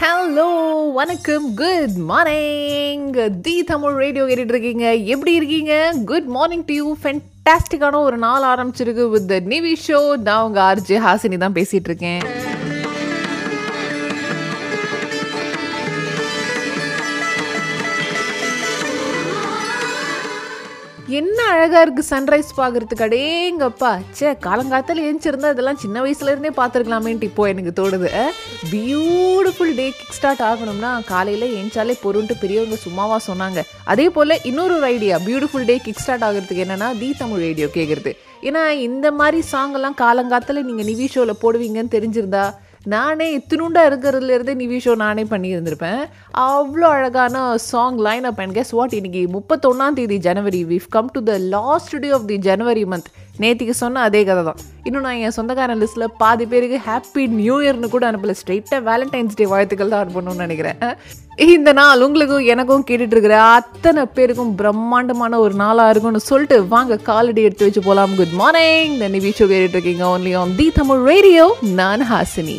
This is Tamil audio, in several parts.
ஹலோ வணக்கம். Good morning the Tamil radio கேட்டுட்டு இருக்கீங்க எப்படி இருக்கீங்க? குட் மார்னிங் டு யூ ஃபென்டாஸ்டிக்கான ஒரு நாள் ஆரம்பிச்சிருக்கு வித் நிவி ஷோ நான் உங்க ஆர்ஜே ஹாசினி தான் பேசிட்டு இருக்கேன் என்ன அழகாக இருக்குது சன்ரைஸ் பார்க்குறதுக்கு? அடேங்கப்பா. ச்சே காலங்காலத்தில் ஏஞ்சிருந்தா இதெல்லாம் சின்ன வயசுலேருந்தே பார்த்துருக்கலாமேன்ட்டு இப்போ எனக்கு தோணுது. பியூட்டிஃபுல் டே கிக் ஸ்டார்ட் ஆகணும்னா காலையில் ஏஞ்சாலே பொருன்ட்டு பெரியவங்க சும்மாவா சொன்னாங்க. அதே போல் இன்னொரு ஒரு idea beautiful day kick start ஆகிறதுக்கு என்னன்னா தி தமிழ் ரேடியோ கேட்குறது ஏன்னா இந்த மாதிரி சாங்கெல்லாம் காலங்காத்தில் காலங்காலத்தில் நீங்கள் நிவி ஷோவில் போடுவீங்கன்னு தெரிஞ்சிருந்தா நானே இத்தினுண்டா இருக்கிறதுலேருந்தே நிவி ஷோ நானே பண்ணியிருந்திருப்பேன். அவ்வளோ அழகான song line up and guess what இன்னைக்கு முப்பத்தொன்னாம் தேதி ஜனவரி we've come to the last day of the January month நேத்திக்கு சொன்ன அதே கதை தான். இன்னும் நான் என் சொந்தக்காரன் லிஸ்ட்டில் பாதி பேருக்கு ஹாப்பி நியூ இயர்னு கூட அனுப்பல. ஸ்ட்ரெயிட்டாக வேலண்டைன்ஸ் டே வாழ்த்துக்கள் தான் அனுப்பணும்னு நினைக்கிறேன். இந்த நாள் உங்களுக்கும் எனக்கும் கேட்டுட்டு இருக்கிற அத்தனை பேருக்கும் பிரம்மாண்டமான ஒரு நாளாக இருக்கும்னு சொல்லிட்டு வாங்க காலடி எடுத்து வச்சு போகலாம் குட் மார்னிங் இந்த நிவி ஷோ கேட்டுட்டு இருக்கீங்க. Only on the Tamil Radio நான் ஹாசினி.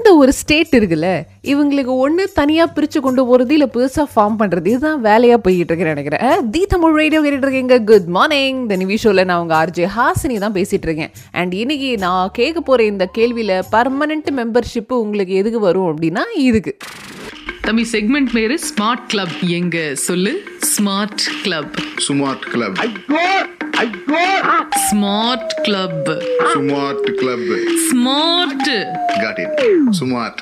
இந்த ஒரு ஸ்டேட் இருக்குல்ல இவங்களுக்கு ஒன்று தனியாக பிரித்து கொண்டு போகிறது இல்லை புதுசாக ஃபார்ம் பண்ணுறது இதுதான் வேலையாக போய்கிட்டு இருக்கேன் நினைக்கிறேன். அஹ், தி தமிழ் ரேடியோ கேட்டுட்டு இருக்கீங்க குட் மார்னிங் இந்த நிவி ஷோவில் நான் உங்கள் ஆர்ஜே ஹாசினி தான் பேசிகிட்டு இருக்கேன். அண்ட் இன்னைக்கு நான் கேட்க போகிற இந்த கேள்வியில் பர்மனெண்ட் மெம்பர்ஷிப்பு உங்களுக்கு எதுக்கு வரும் அப்படின்னா இதுக்கு. தம்பி செக்மெண்ட் பேர் ஸ்மார்ட் கிளப் எங்க? சொல்லு. Smart club smart club smart club smart club smart got it smart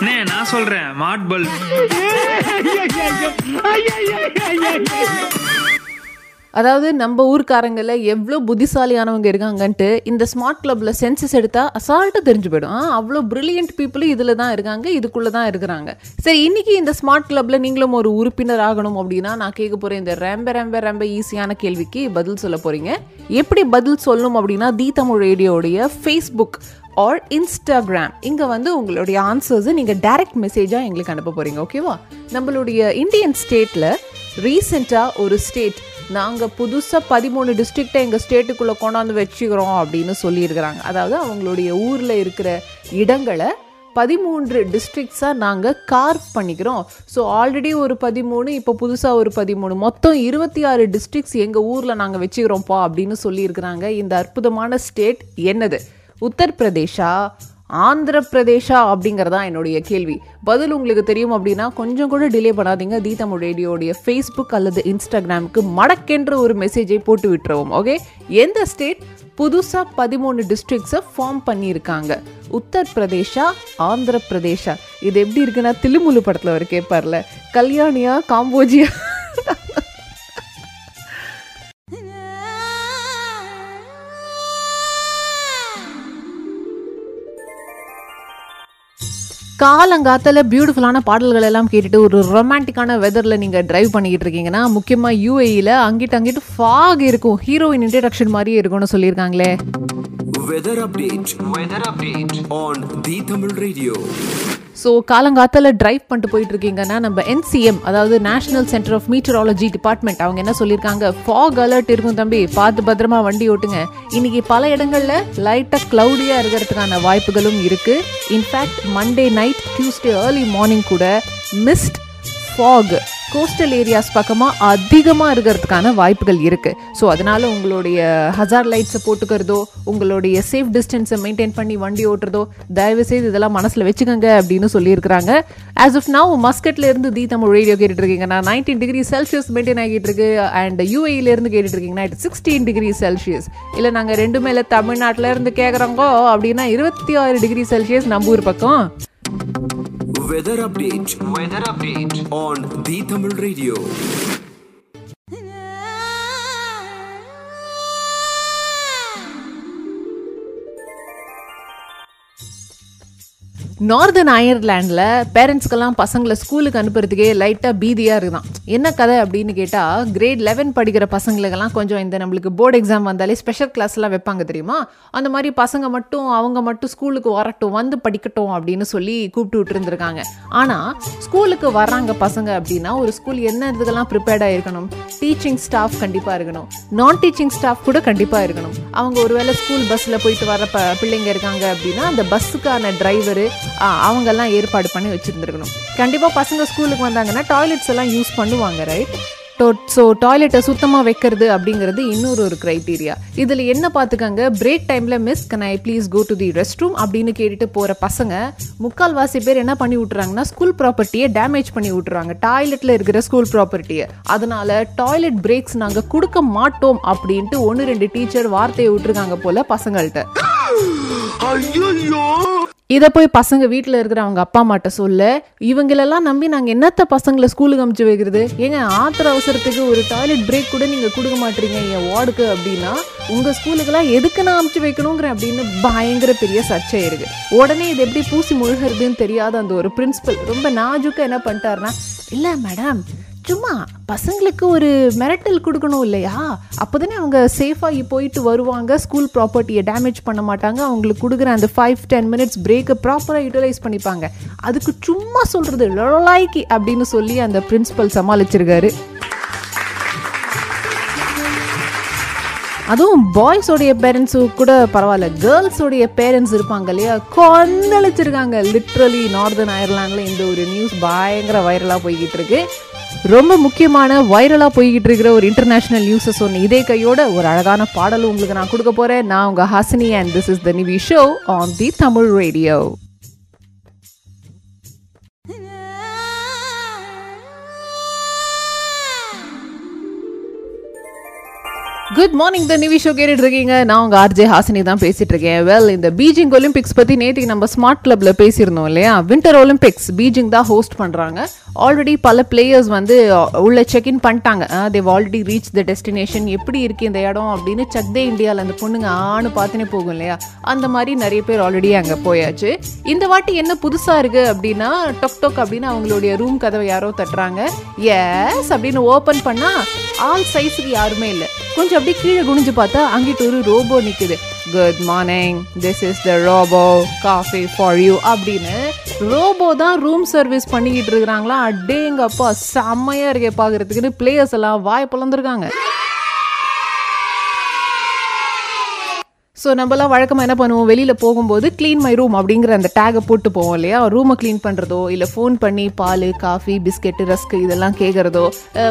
அண்ணே நான் சொல்றேன். மாட் பல்ப் அதாவது நம்ம ஊர்க்காரங்களில் எவ்வளோ புத்திசாலியானவங்க இருக்காங்கன்ட்டு இந்த ஸ்மார்ட் கிளப்பில் சென்சஸ் எடுத்தால் அசால்ட்டாக தெரிஞ்சு போயிடும். ஆ, அவ்வளோ ப்ரில்லியன்ட் பீப்புளும் இதில் தான் இருக்காங்க இதுக்குள்ளே தான் இருக்கிறாங்க. சரி இன்னைக்கு இந்த ஸ்மார்ட் கிளப்பில் நீங்களும் ஒரு உறுப்பினர் ஆகணும் அப்படின்னா நான் கேட்க போகிற இந்த ரொம்ப ரொம்ப ரொம்ப ஈஸியான கேள்விக்கு பதில் சொல்ல போகிறீங்க எப்படி பதில் சொல்லணும் அப்படின்னா தி தமிழ் ரேடியோடைய ஃபேஸ்புக் ஆர் இன்ஸ்டாகிராம் இங்கே வந்து உங்களுடைய ஆன்சர்ஸை நீங்கள் டைரக்ட் மெசேஜாக எங்களுக்கு அனுப்ப போகிறீங்க ஓகேவா நம்மளுடைய இந்தியன் ஸ்டேட்டில் ரீசெண்டாக ஒரு ஸ்டேட் நாங்கள் புதுசாக பதிமூணு டிஸ்ட்ரிக்டை எங்கள் ஸ்டேட்டுக்குள்ளே கொண்டாந்து வச்சுக்கிறோம் அப்படின்னு சொல்லியிருக்கிறாங்க. அதாவது அவங்களுடைய ஊரில் இருக்கிற இடங்களை பதிமூன்று டிஸ்ட்ரிக்ஸாக நாங்கள் கார்வ் பண்ணிக்கிறோம். ஸோ ஆல்ரெடி ஒரு பதிமூணு இப்போ புதுசாக ஒரு பதிமூணு. மொத்தம் இருபத்தி ஆறு டிஸ்ட்ரிக்ஸ் எங்கள் ஊரில் நாங்கள் வச்சுக்கிறோம்ப்பா அப்படின்னு சொல்லியிருக்கிறாங்க. இந்த அற்புதமான ஸ்டேட் என்னது? உத்தரப்பிரதேஷா ஆந்திர பிரதேஷா அப்படிங்கிறதா என்னுடைய கேள்வி. பதில் உங்களுக்கு தெரியும் அப்படின்னா கொஞ்சம் கூட டிலே பண்ணாதீங்க. தீதம் ரேடியோடைய ஃபேஸ்புக் அல்லது இன்ஸ்டாகிராமுக்கு மடக்கென்ற ஒரு மெசேஜை போட்டு விட்டுருவோம் ஓகே எந்த ஸ்டேட் புதுசாக பதிமூணு டிஸ்ட்ரிக்ஸை ஃபார்ம் பண்ணியிருக்காங்க? உத்தரப்பிரதேஷா ஆந்திர பிரதேஷா இது எப்படி இருக்குன்னா தில்லுமுல்லு படத்தில் அவர் கேட்பார்ல கல்யாணியா காம்போஜியா? காலங்காத்தில் பியூட்டிஃபுல்லான பாடல்கள் எல்லாம் கேட்டுட்டு ஒரு ரொமான்டிக்கான வெதரில் நீங்கள் டிரைவ் பண்ணிக்கிட்டு இருக்கீங்கன்னா முக்கியமாக யூஏயில் அங்கிட்டு அங்கிட்டு ஃபாக் இருக்கும் ஹீரோயின் இன்ட்ரடக்ஷன் மாதிரியே இருக்கும்னு சொல்லியிருக்காங்களே Weather update. Weather update on the Tamil Radio. So காலங்காத்தில் drive பண்ணிட்டு போயிட்டு இருக்கீங்கன்னா நம்ம என்சிஎம் அதாவது national centre of meteorology department அவங்க என்ன சொல்லியிருக்காங்க? ஃபாக் அலர்ட் இருக்கும் தம்பி. பார்த்து பத்திரமா வண்டி ஓட்டுங்க. இன்னைக்கு பல இடங்களில் லைட்டாக க்ளவுடியாக இருக்கிறதுக்கான வாய்ப்புகளும் இருக்குது in fact Monday night Tuesday early morning கூட மிஸ்ட் ஃபாக் கோஸ்டல் ஏரியாஸ் பக்கமாக அதிகமாக இருக்கிறதுக்கான வாய்ப்புகள் இருக்குது ஸோ அதனால் உங்களுடைய ஹசார் லைட்ஸை போட்டுக்கிறதோ உங்களுடைய சேஃப் டிஸ்டன்ஸை மெயின்டைன் பண்ணி வண்டி ஓட்டுறதோ தயவுசெய்து இதெல்லாம் மனசில் வச்சுக்கோங்க அப்படின்னு சொல்லியிருக்கிறாங்க. ஆஸ் ஆஃப் நவ் மஸ்கட்ல இருந்து தி தமிழ் ரேடியோ கேட்டுட்டு இருக்கீங்கன்னா நைன்டீன் டிகிரி செல்சியஸ் மெயின்டைன் ஆகிட்டு இருக்கு அண்ட் யூஏலேருந்து கேட்டுட்டு இருக்கீங்கன்னா இட் சிக்ஸ்டீன் டிகிரி செல்சியஸ் இல்லை நாங்கள் ரெண்டுமே இல்லை தமிழ்நாட்டில் இருந்து கேட்குறோங்கோ அப்படின்னா இருபத்தி ஆறு டிகிரி செல்சியஸ் நம்ம ஊர் பக்கம். Weather update. Weather update on the Tamil Radio. Northern அயர்லாண்டில் பேரண்ட்ஸ்க்கெல்லாம் பசங்களை ஸ்கூலுக்கு அனுப்புறதுக்கே லைட்டாக பீதியாக இருக்குதான் என்ன கதை அப்படின்னு கேட்டால் கிரேட் லெவன் படிக்கிற பசங்களுக்கெல்லாம் கொஞ்சம் இந்த நம்மளுக்கு போர்டு எக்ஸாம் வந்தாலே ஸ்பெஷல் கிளாஸ்லாம் வைப்பாங்க தெரியுமா? அந்த மாதிரி பசங்க மட்டும் அவங்க மட்டும் ஸ்கூலுக்கு வரட்டும் வந்து படிக்கட்டும் அப்படின்னு சொல்லி கூப்பிட்டு விட்டுருந்துருக்காங்க. ஆனால் ஸ்கூலுக்கு வர்றாங்க பசங்க அப்படின்னா ஒரு ஸ்கூல் என்ன இதுக்கெல்லாம் ப்ரிப்பேர்டாக இருக்கணும் டீச்சிங் ஸ்டாஃப் கண்டிப்பாக இருக்கணும். நான் டீச்சிங் ஸ்டாஃப் கூட கண்டிப்பாக இருக்கணும். அவங்க ஒருவேளை ஸ்கூல் பஸ்ஸில் போயிட்டு வர ப பிள்ளைங்க இருக்காங்க அப்படின்னா அந்த பஸ்ஸுக்கான டிரைவரு அவங்கெல்லாம் ஏற்பாடு பண்ணி வச்சுருந்துருக்கணும். கண்டிப்பாக பசங்க ஸ்கூலுக்கு வந்தாங்கன்னா டாய்லெட்ஸ் எல்லாம் யூஸ் பண்ணுவாங்க ரைட் ஸோ டாய்லெட்டை சுத்தமாக வைக்கிறது அப்படிங்கிறது இன்னொரு ஒரு க்ரைட்டீரியா இதில் என்ன பார்த்துக்கங்க பிரேக் டைமில் miss can I please go to the rest room அப்படின்னு கேட்டுட்டு போகிற பசங்க முக்கால்வாசி பேர் என்ன பண்ணி விட்டுறாங்கன்னா ஸ்கூல் ப்ராப்பர்ட்டியை டேமேஜ் பண்ணி விட்டுறாங்க. டாய்லெட்டில் இருக்கிற ஸ்கூல் ப்ராப்பர்ட்டியை அதனால டாய்லெட் பிரேக்ஸ் நாங்கள் கொடுக்க மாட்டோம் அப்படின்ட்டு ஒன்று ரெண்டு டீச்சர் வார்த்தையை விட்டுருக்காங்க போல பசங்கள்கிட்ட இதை போய் பசங்க வீட்டில் இருக்கிற அவங்க அப்பா அம்மாட்ட சொல்ல இவங்களெல்லாம் நம்பி நாங்கள் என்னத்த பசங்களை ஸ்கூலுக்கு அமுச்சு வைக்கிறது? ஏங்க ஆத்திர அவசரத்துக்கு ஒரு டாய்லெட் பிரேக் கூட நீங்கள் கொடுக்க மாட்டீங்க என் வார்டுக்கு அப்படின்னா உங்கள் ஸ்கூலுக்கெல்லாம் எதுக்கு நான் அமுச்சு வைக்கணுங்கிற அப்படின்னு பயங்கர பெரிய சர்ச்சை இருக்கு. உடனே இது எப்படி பூசி முழுகிறதுன்னு தெரியாத அந்த ஒரு பிரின்ஸிபல் ரொம்ப நாஜுக்காக என்ன பண்ணிட்டாருன்னா இல்லை மேடம் சும்மா பசங்களுக்கு ஒரு மிரட்டல் கொடுக்கணும் இல்லையா? அப்போதானே அவங்க சேஃபாக போயிட்டு வருவாங்க. ஸ்கூல் ப்ராப்பர்ட்டியை டேமேஜ் பண்ண மாட்டாங்க. அவங்களுக்கு கொடுக்குற அந்த ஃபைவ் டென் மினிட்ஸ் பிரேக்கை ப்ராப்பராக யூட்டிலைஸ் பண்ணிப்பாங்க. அதுக்கு சும்மா சொல்கிறது லொலாய்க்கு அப்படின்னு சொல்லி அந்த பிரின்ஸிபல் சமாளிச்சிருக்காரு. அதுவும் பாய்ஸோடைய பேரண்ட்ஸு கூட பரவாயில்ல. கேர்ள்ஸோடைய பேரண்ட்ஸ் இருப்பாங்க இல்லையா? கொந்தளிச்சிருக்காங்க. லிட்ரலி நார்தர்ன் அயர்லாண்டில் இந்த ஒரு நியூஸ் பயங்கர வைரலாக போய்கிட்டு இருக்கு. ரொம்ப முக்கியமான வைரலாக போய்கிட்டு இருக்கிற ஒரு இன்டர்நேஷனல் நியூஸை சொன்ன இதே கையோட ஒரு அழகான பாடல் உங்களுக்கு நான் கொடுக்க போகிறேன் நான் உங்கள் Hasini and this is the Nivi show on the Tamil Radio good morning the Nivi show கேட்டுட்டு இருக்கீங்க நான் உங்கள் ஆர்ஜே ஹாசினி தான் பேசிட்டு இருக்கேன் வெல் இந்த பீஜிங் ஒலிம்பிக்ஸ் பற்றி நேற்றுக்கு நம்ம ஸ்மார்ட் கிளப்ல பேசியிருந்தோம் இல்லையா? வின்டர் ஒலிம்பிக்ஸ் பீஜிங் தான் ஹோஸ்ட் பண்ணுறாங்க ஆல்ரெடி பல பிளேயர்ஸ் வந்து உள்ள செக் இன் பண்ணிட்டாங்க they already reach the destination எப்படி இருக்குது இந்த இடம் அப்படின்னு சக் தே இந்தியாவில் அந்த பொண்ணுங்க ஆணு பார்த்துனே போகும் இல்லையா? அந்த மாதிரி நிறைய பேர் ஆல்ரெடி அங்கே போயாச்சு. இந்த வாட்டி என்ன புதுசாக இருக்குது அப்படின்னா டொக் டொக் அப்படின்னு அவங்களுடைய ரூம் கதவை யாரோ தட்டுறாங்க. எஸ் அப்படின்னு ஓப்பன் பண்ணால் ஆல் சைஸுக்கு யாருமே இல்லை. கொஞ்சம் அப்படியே கீழே குனிஞ்சு பார்த்தா அங்கிட்டு ஒரு ரோபோ நிற்குது good morning this is the robot coffee for you அப்படின்னு ரோபோ தான் ரூம் சர்வீஸ் பண்ணிக்கிட்டு இருக்கிறாங்களா? அடேங்கப்பா செம்மையாக இருக்கே பார்க்குறதுக்குன்னு பிளேயர்ஸ் எல்லாம் வாய் பிளந்துருக்காங்க. ஸோ நம்மலாம் வழக்கமாக என்ன பண்ணுவோம்? வெளியில் போகும்போது க்ளீன் மை ரூம் அப்படிங்கிற அந்த டேகை போட்டு போவோம் இல்லையா? ரூமை க்ளீன் பண்ணுறதோ இல்லை ஃபோன் பண்ணி பால் காஃபி பிஸ்கெட்டு ரஸ்க் இதெல்லாம் கேட்குறதோ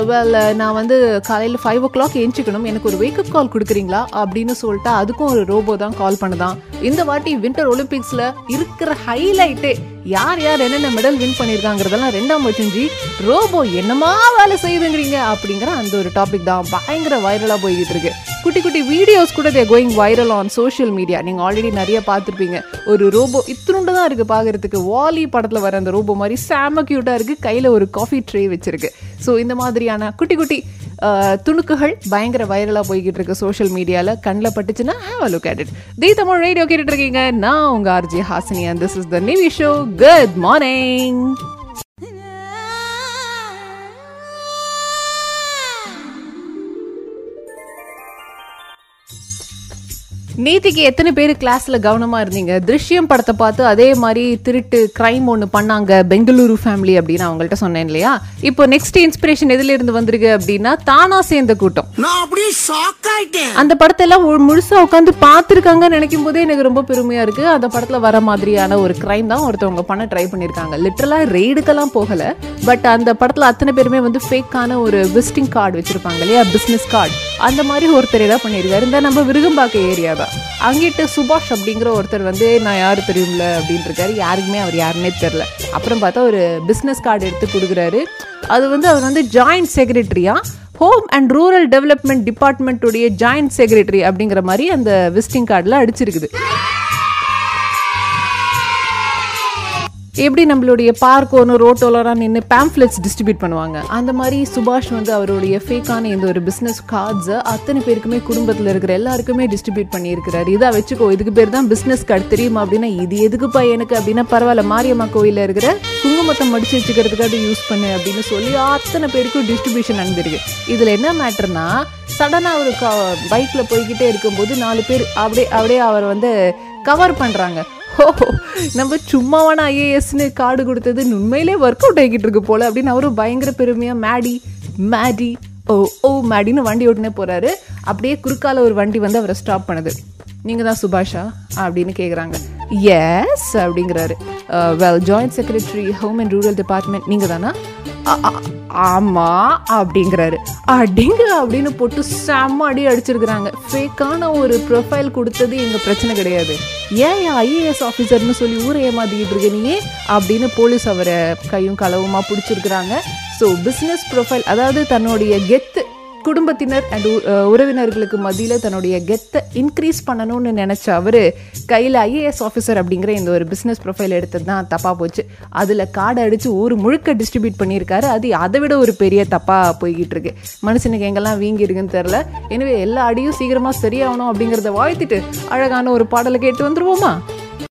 வெல் நான் வந்து காலையில் ஃபைவ் ஓ கிளாக் எழுச்சிக்கணும் எனக்கு ஒரு வேக்கப் கால் கொடுக்குறீங்களா? அப்படின்னு சொல்லிட்டு அதுக்கும் ஒரு ரோபோ தான் கால் பண்ணுதான். இந்த வாட்டி வின்டர் ஒலிம்பிக்ஸில் இருக்கிற ஹைலைட்டே யார் யார் என்னென்ன மெடல் வின் பண்ணியிருக்காங்கிறதெல்லாம் ரெண்டாம் வச்சுஞ்சி ரோபோ என்னமா வேலை செய்யுதுங்கிறீங்க? அப்படிங்கிற அந்த ஒரு டாபிக் தான் பயங்கர வைரலாக போய்கிட்டு இருக்கு. குட்டி குட்டி வீடியோஸ் கூட they going viral on social media நீங்கள் ஆல்ரெடி நிறைய பார்த்துருப்பீங்க. ஒரு ரோபோ இத்திருண்டு தான் இருக்குது பார்க்குறதுக்கு. வாலி படத்தில் வர அந்த ரோபோ மாதிரி செம க்யூட்டாக இருக்குது கையில் ஒரு காஃபி ட்ரே வச்சிருக்கு. ஸோ இந்த மாதிரியான குட்டி குட்டி துணுக்குகள் பயங்கர வைரலாக போய்கிட்டு இருக்கு சோஷியல் மீடியாவில் கண்ணில் பட்டுச்சுன்னா have a look at it the Tamil Radio கேட்டுட்டு இருக்கீங்க. நான் உங்கள் RJ Hasini and this is the Nivi show good morning நேத்திக்கு எத்தனை பேர் கிளாஸ்ல கவனமா இருந்தீங்க? திருஷ்யம் படத்தை பார்த்து அதே மாதிரி திருட்டு கிரைம் ஒன்று பண்ணாங்க பெங்களூரு ஃபேமிலி அப்படின்னு அவங்கள்ட்ட சொன்னேன் இல்லையா? இப்போ நெக்ஸ்ட் இன்ஸ்பிரேஷன் எதுல இருந்து வந்திருக்கு அப்படின்னா தானா சேர்ந்த கூட்டம். நான் அப்படியே ஷாக் ஆயிட்டேன். அந்த படத்தை எல்லாம் மு- முழுசா உட்காந்து பார்த்துருக்காங்கன்னு நினைக்கும் போதே எனக்கு ரொம்ப பெருமையா இருக்கு. அந்த படத்துல வர மாதிரியான ஒரு கிரைம் தான் ஒருத்தவங்க பண்ண ட்ரை பண்ணிருக்காங்க லிட்டரலா ரெய்டுக்கெல்லாம் போகல. பட் அந்த படத்துல அத்தனை பேருமே வந்து ஃபேக்கான ஒரு விசிட்டிங் கார்டு வச்சிருப்பாங்க இல்லையா? பிசினஸ் கார்டு அந்த மாதிரி ஒருத்தர் ஏதாவது பண்ணியிருக்காரு இந்த நம்ம விருகம்பாக்க ஏரியா தான். அங்கிட்டு சுபாஷ் அப்படிங்கிற ஒருத்தர் வந்து நான் யார் தெரியும்ல? அப்படின்னு இருக்காரு யாருக்குமே அவர் யாருன்னே தெரில அப்புறம் பார்த்தா ஒரு பிஸ்னஸ் கார்டு எடுத்து கொடுக்குறாரு. அது வந்து அவர் வந்து ஜாயிண்ட் செக்ரட்டரியா ஹோம் அண்ட் ரூரல் டெவலப்மெண்ட் டிபார்ட்மெண்ட்டுடைய ஜாயிண்ட் செக்ரட்டரி அப்படிங்கிற மாதிரி அந்த விசிட்டிங் கார்டில் அடிச்சிருக்குது. எப்படி நம்மளுடைய பார்க் ஒன்று ரோட்டோலராக நின்று பேம்ப்ளெட்ஸ் டிஸ்ட்ரிபியூட் பண்ணுவாங்க? அந்த மாதிரி சுபாஷ் வந்து அவருடைய ஃபேக்கான இந்த ஒரு பிஸ்னஸ் கார்ட்ஸை அத்தனை பேருக்குமே குடும்பத்தில் இருக்கிற எல்லாருக்குமே டிஸ்ட்ரிபியூட் பண்ணியிருக்கிறாரு. இதை வச்சுக்கோ இதுக்கு பேர் தான் பிஸ்னஸ் கார்டு தெரியுமா அப்படின்னா இது எதுக்குப்பா எனக்கு அப்படின்னா பரவாயில்ல மாரியம்மா கோயிலில் இருக்கிற குங்குமத்தை மடிச்சு வச்சுக்கிறதுக்காக யூஸ் பண்ணு அப்படின்னு சொல்லி அத்தனை பேருக்கும் டிஸ்ட்ரிபியூஷன் நடந்திருக்கு இதில் என்ன மேட்டர்னா சடனாக ஒரு க பைக்கில் போய்கிட்டே இருக்கும்போது நாலு பேர் அப்படியே அப்படியே அவர் வந்து கவர் பண்ணுறாங்க ஓ நம்ம சும்மாவான ஐஏஎஸ்னு கார்டு கொடுத்தது உண்மையிலே ஒர்க் அவுட் ஆகிட்டு இருக்கு போல அப்படின்னு அவரும் பயங்கர பெருமையாக மேடி மேடி ஓ ஓ மேடின்னு வண்டி ஓட்டுனே போகிறாரு அப்படியே குறுக்கால ஒரு வண்டி வந்து அவரை ஸ்டாப் பண்ணுது. நீங்கள் தான் சுபாஷா? அப்படின்னு கேட்குறாங்க எஸ் அப்படிங்கிறாரு. Well joint secretary home and rural department நீங்கள் தானா? ஆமா அப்படிங்கிறாரு. அடிங்க அப்படின்னு போட்டு செம்ம அடி அடிச்சிருக்கிறாங்க. ஃபேக்கான ஒரு ப்ரொஃபைல் கொடுத்தது எங்க பிரச்சனை கிடையாது. ஏன் ஐஏஎஸ் ஆஃபீஸர்னு சொல்லி ஊரை ஏமாத்திக்கிட்டு இருக்க நீயே? அப்படின்னு போலீஸ் அவரை கையும் களவுமா பிடிச்சிருக்கிறாங்க. ஸோ பிஸ்னஸ் ப்ரொஃபைல் அதாவது தன்னுடைய கெத்து குடும்பத்தினர் அண்ட் உறவினர்களுக்கு மத்தியில் தன்னுடைய கெத்தை இன்க்ரீஸ் பண்ணணும்னு நினச்ச அவர் கையில் ஐஏஎஸ் ஆஃபீஸர் அப்படிங்கிற இந்த ஒரு பிஸ்னஸ் ப்ரொஃபைல் எடுத்தது தான் தப்பாக போச்சு. அதில் கார்டு அடித்து ஊர் முழுக்க டிஸ்ட்ரிபியூட் பண்ணியிருக்காரு. அது அதை விட ஒரு பெரிய தப்பாக போய்கிட்டு இருக்கு. மனுஷனுக்கு எங்கெல்லாம் வீங்கி இருக்குன்னு தெரில எனவே எல்லா அடியும் சீக்கிரமாக சரியாகணும் அப்படிங்கிறத வாழ்த்திட்டு அழகான ஒரு பாடலை கேட்டு வந்துருவோமா?